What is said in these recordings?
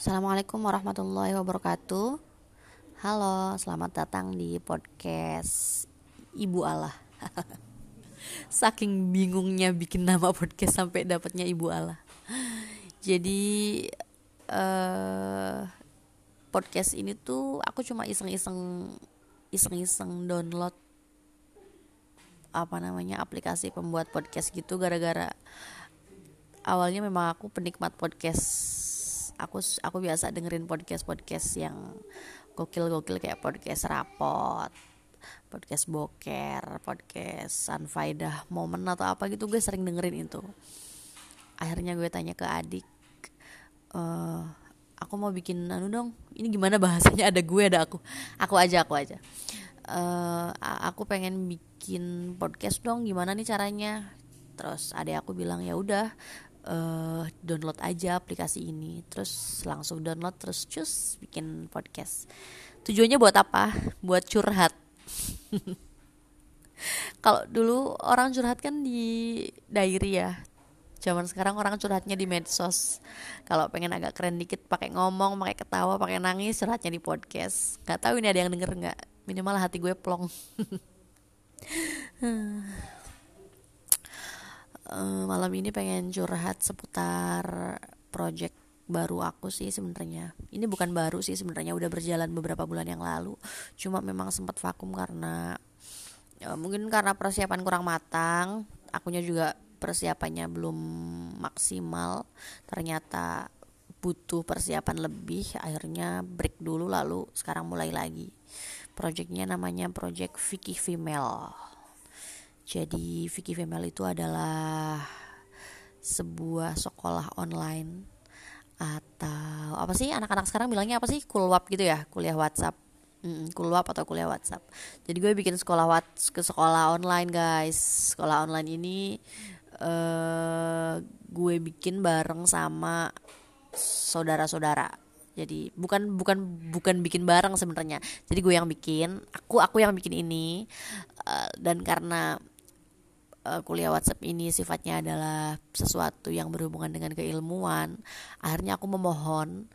Assalamualaikum warahmatullahi wabarakatuh. Halo, selamat datang di podcast Ibu Allah. Saking bingungnya bikin nama podcast sampai dapatnya Ibu Allah. Jadi uh, podcast ini tuh aku cuma iseng-iseng iseng-iseng download apa namanya aplikasi pembuat podcast gitu gara-gara awalnya memang aku penikmat podcast aku aku biasa dengerin podcast podcast yang gokil gokil kayak podcast rapot podcast boker podcast sanfaidah momen atau apa gitu gue sering dengerin itu. Akhirnya gue tanya ke adik uh, aku mau bikin anu dong ini gimana bahasanya ada gue ada aku aku aja aku aja. Uh, aku pengen bikin podcast dong gimana nih caranya? Terus ada aku bilang ya udah uh, download aja aplikasi ini. Terus langsung download terus cus bikin podcast. Tujuannya buat apa? Buat curhat. Kalau dulu orang curhat kan di diary ya. Zaman sekarang orang curhatnya di medsos. Kalau pengen agak keren dikit pakai ngomong pakai ketawa pakai nangis curhatnya di podcast. Nggak tahu ini ada yang denger nggak. Minimal hati gue plong uh, malam ini pengen curhat seputar project baru aku sih sebenarnya. Ini bukan baru sih sebenarnya udah berjalan beberapa bulan yang lalu. Cuma memang sempat vakum karena ya, mungkin karena persiapan kurang matang, akunya juga persiapannya belum maksimal. Ternyata butuh persiapan lebih, akhirnya break dulu lalu sekarang mulai lagi. Projectnya namanya Project Vicky Female jadi Vicky Female itu adalah sebuah sekolah online atau apa sih? Anak-anak sekarang bilangnya apa sih? Kulwap gitu ya? Kuliah WhatsApp. Mm, kulwap atau kuliah WhatsApp. Jadi gue bikin sekolah wat ke sekolah online guys. Sekolah online ini uh, gue bikin bareng sama saudara-saudara. Jadi bukan bukan bukan bikin bareng sebenarnya. Jadi gue yang bikin aku aku yang bikin ini. Uh, dan karena uh, kuliah WhatsApp ini sifatnya adalah sesuatu yang berhubungan dengan keilmuan akhirnya aku memohon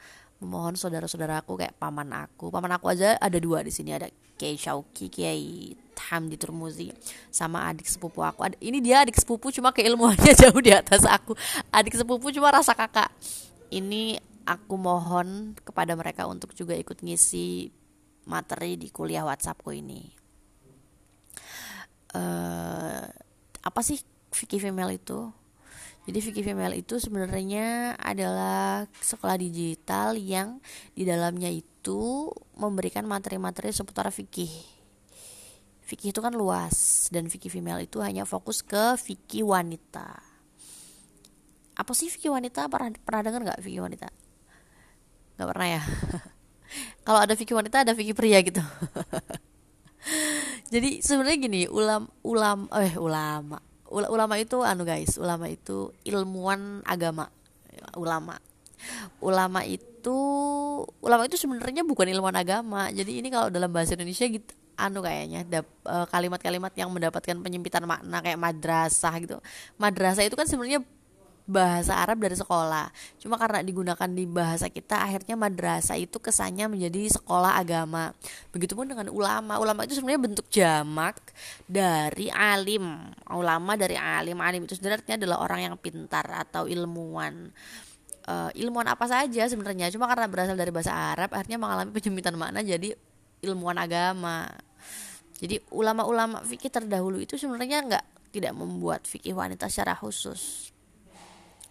memohon saudara-saudaraku kayak paman aku. Paman aku aja ada dua di sini ada Kiai Shauki Kiai Hamdi Turmuzi sama adik sepupu aku. Ini dia adik sepupu cuma keilmuannya jauh di atas aku. Adik sepupu cuma rasa kakak. Ini aku mohon kepada mereka untuk juga ikut ngisi materi di kuliah WhatsAppku ini. Uh, apa sih Vicky Female itu? Jadi Vicky Female itu sebenarnya adalah sekolah digital yang di dalamnya itu memberikan materi-materi seputar fikih. Fikih itu kan luas dan Vicky Female itu hanya fokus ke fikih wanita. Apa sih fikih wanita? Pernah pernah dengar nggak fikih wanita? Gak pernah ya. Kalau ada fikih wanita ada fikih pria gitu. jadi sebenarnya gini ulam ulam eh ulama. Ulama itu anu guys ulama itu ilmuwan agama ulama. Ulama itu ulama itu sebenarnya bukan ilmuwan agama. Jadi ini kalau dalam bahasa Indonesia gitu anu kayaknya eh, kalimat-kalimat yang mendapatkan penyempitan makna kayak madrasah gitu. Madrasah itu kan sebenarnya bahasa Arab dari sekolah. Cuma karena digunakan di bahasa kita akhirnya madrasah itu kesannya menjadi sekolah agama. Begitupun dengan ulama. Ulama itu sebenarnya bentuk jamak dari alim. Ulama dari alim. Alim itu sebenarnya adalah orang yang pintar atau ilmuwan. Uh, ilmuwan apa saja sebenarnya cuma karena berasal dari bahasa Arab akhirnya mengalami penyempitan makna jadi ilmuwan agama jadi ulama-ulama fikih terdahulu itu sebenarnya nggak tidak membuat fikih wanita secara khusus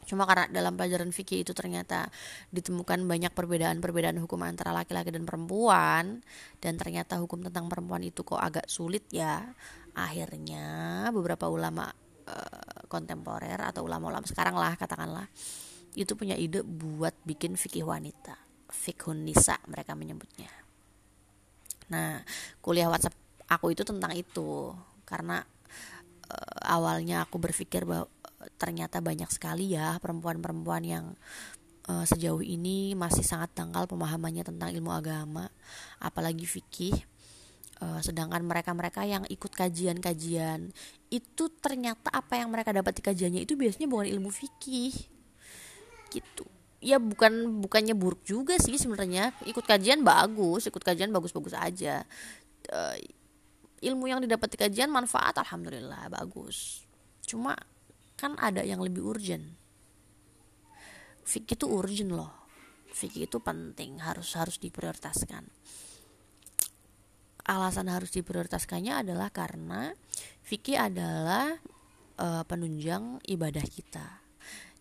Cuma karena dalam pelajaran fikih itu ternyata ditemukan banyak perbedaan-perbedaan hukum antara laki-laki dan perempuan dan ternyata hukum tentang perempuan itu kok agak sulit ya. Akhirnya beberapa ulama uh, kontemporer atau ulama-ulama sekarang lah katakanlah itu punya ide buat bikin fikih wanita. Fikhun nisa mereka menyebutnya. Nah, kuliah WhatsApp aku itu tentang itu karena uh, awalnya aku berpikir bahwa ternyata banyak sekali ya perempuan-perempuan yang uh, sejauh ini masih sangat dangkal pemahamannya tentang ilmu agama, apalagi fikih. Uh, sedangkan mereka-mereka yang ikut kajian-kajian itu ternyata apa yang mereka dapat di kajiannya itu biasanya bukan ilmu fikih. Gitu. Ya bukan bukannya buruk juga sih sebenarnya. Ikut kajian bagus ikut kajian bagus-bagus aja. Uh, ilmu yang didapat di kajian manfaat alhamdulillah bagus. Cuma kan ada yang lebih urgent fikih itu urgent loh fikih itu penting harus harus diprioritaskan alasan harus diprioritaskannya adalah karena fikih adalah uh, penunjang ibadah kita.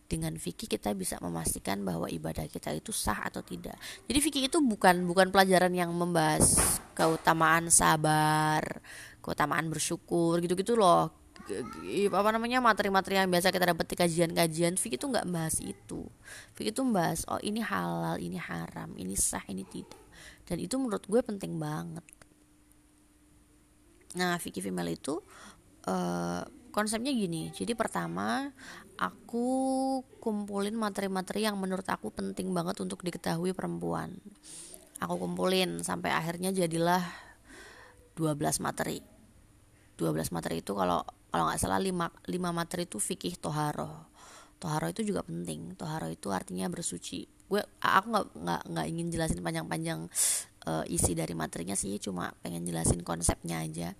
Dengan fikih kita bisa memastikan bahwa ibadah kita itu sah atau tidak. Jadi fikih itu bukan bukan pelajaran yang membahas keutamaan sabar, keutamaan bersyukur gitu-gitu loh. Apa namanya materi-materi yang biasa kita dapat di kajian-kajian fikih itu nggak membahas itu. Fikih itu membahas oh ini halal, ini haram, ini sah, ini tidak. Dan itu menurut gue penting banget Nah, Vicky Female itu uh, konsepnya gini. Jadi pertama aku kumpulin materi-materi yang menurut aku penting banget untuk diketahui perempuan. Aku kumpulin sampai akhirnya jadilah 12 materi. 12 materi itu kalau kalau nggak salah 5, 5 materi itu fikih toharo. Toharo itu juga penting. Toharo itu artinya bersuci. Gue aku nggak nggak nggak ingin jelasin panjang-panjang uh, isi dari materinya sih cuma pengen jelasin konsepnya aja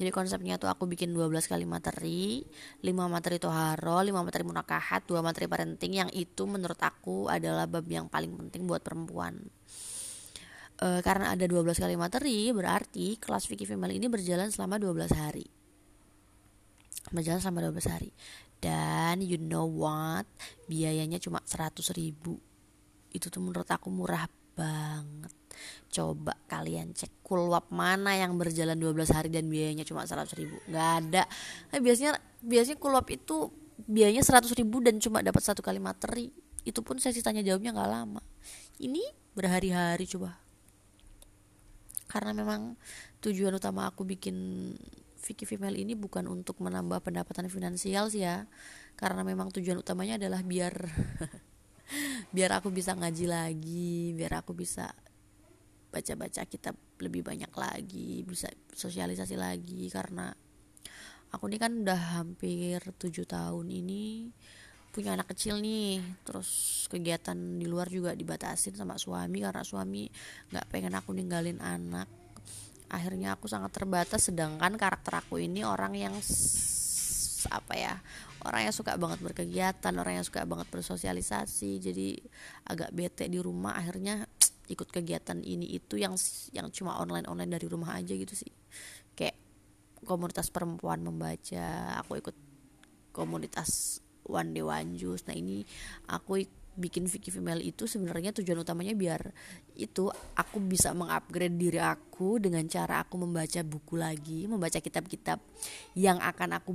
jadi konsepnya tuh aku bikin 12 kali materi 5 materi toharo 5 materi munakahat 2 materi parenting yang itu menurut aku adalah bab yang paling penting buat perempuan uh, karena ada 12 kali materi berarti kelas fikih female ini berjalan selama 12 hari berjalan selama 12 hari. Dan you know what? Biayanya cuma 100 ribu. Itu tuh menurut aku murah banget. Coba kalian cek kulwap mana yang berjalan 12 hari dan biayanya cuma 100 ribu. Gak ada. Nah, Biasanya biasanya kulwap itu biayanya 100 ribu dan cuma dapat satu kali materi. Itu pun sesi tanya jawabnya gak lama. Ini berhari-hari coba. Karena memang tujuan utama aku bikin Vicky Female ini bukan untuk menambah pendapatan finansial sih ya. Karena memang tujuan utamanya adalah biar biar aku bisa ngaji lagi biar aku bisa baca-baca kitab lebih banyak lagi bisa sosialisasi lagi. Karena aku ini kan udah hampir tujuh tahun ini punya anak kecil nih. Terus kegiatan di luar juga dibatasin sama suami karena suami nggak pengen aku ninggalin anak akhirnya aku sangat terbatas sedangkan karakter aku ini orang yang apa ya orang yang suka banget berkegiatan orang yang suka banget bersosialisasi jadi agak bete di rumah akhirnya ikut kegiatan ini itu yang yang cuma online online dari rumah aja gitu sih. Kayak komunitas perempuan membaca aku ikut komunitas one day one juice. Nah ini aku bikin Vicky Female itu sebenarnya tujuan utamanya biar itu aku bisa mengupgrade diri aku dengan cara aku membaca buku lagi membaca kitab-kitab yang akan aku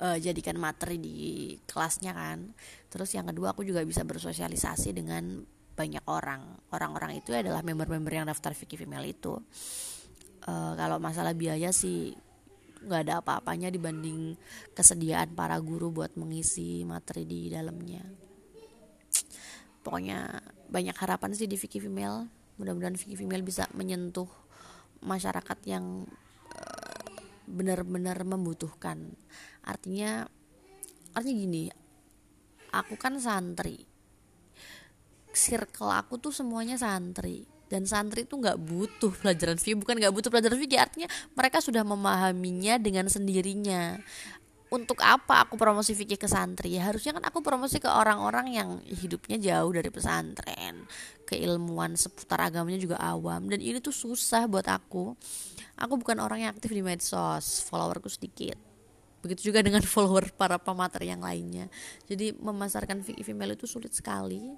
uh, jadikan materi di kelasnya kan. Terus yang kedua aku juga bisa bersosialisasi dengan banyak orang. Orang-orang itu adalah member-member yang daftar Vicky Female itu. Uh, kalau masalah biaya sih nggak ada apa-apanya dibanding kesediaan para guru buat mengisi materi di dalamnya pokoknya banyak harapan sih di Vicky Female. Mudah-mudahan Vicky Female bisa menyentuh masyarakat yang uh, benar-benar membutuhkan. Artinya artinya gini aku kan santri. Circle aku tuh semuanya santri. Dan santri itu nggak butuh pelajaran fikih bukan nggak butuh pelajaran fikih artinya mereka sudah memahaminya dengan sendirinya untuk apa aku promosi fikih ke santri? Ya harusnya kan aku promosi ke orang-orang yang hidupnya jauh dari pesantren. Keilmuan seputar agamanya juga awam. Dan ini tuh susah buat aku. Aku bukan orang yang aktif di medsos. Followerku sedikit. Begitu juga dengan follower para pemateri yang lainnya. Jadi memasarkan fikih female itu sulit sekali.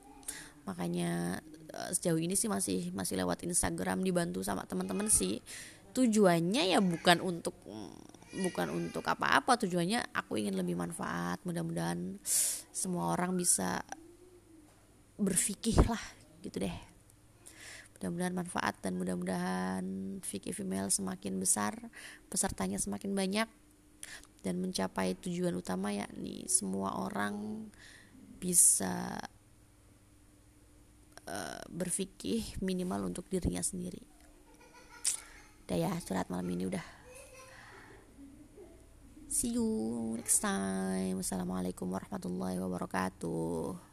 Makanya uh, sejauh ini sih masih masih lewat Instagram dibantu sama teman-teman sih. Tujuannya ya bukan untuk bukan untuk apa-apa tujuannya aku ingin lebih manfaat. Mudah-mudahan semua orang bisa berfikih lah gitu deh. Mudah-mudahan manfaat dan mudah-mudahan fikih female semakin besar pesertanya semakin banyak dan mencapai tujuan utama yakni semua orang bisa uh, berfikih minimal untuk dirinya sendiri. Udah ya curhat malam ini udah see you next time. Wassalamualaikum warahmatullahi wabarakatuh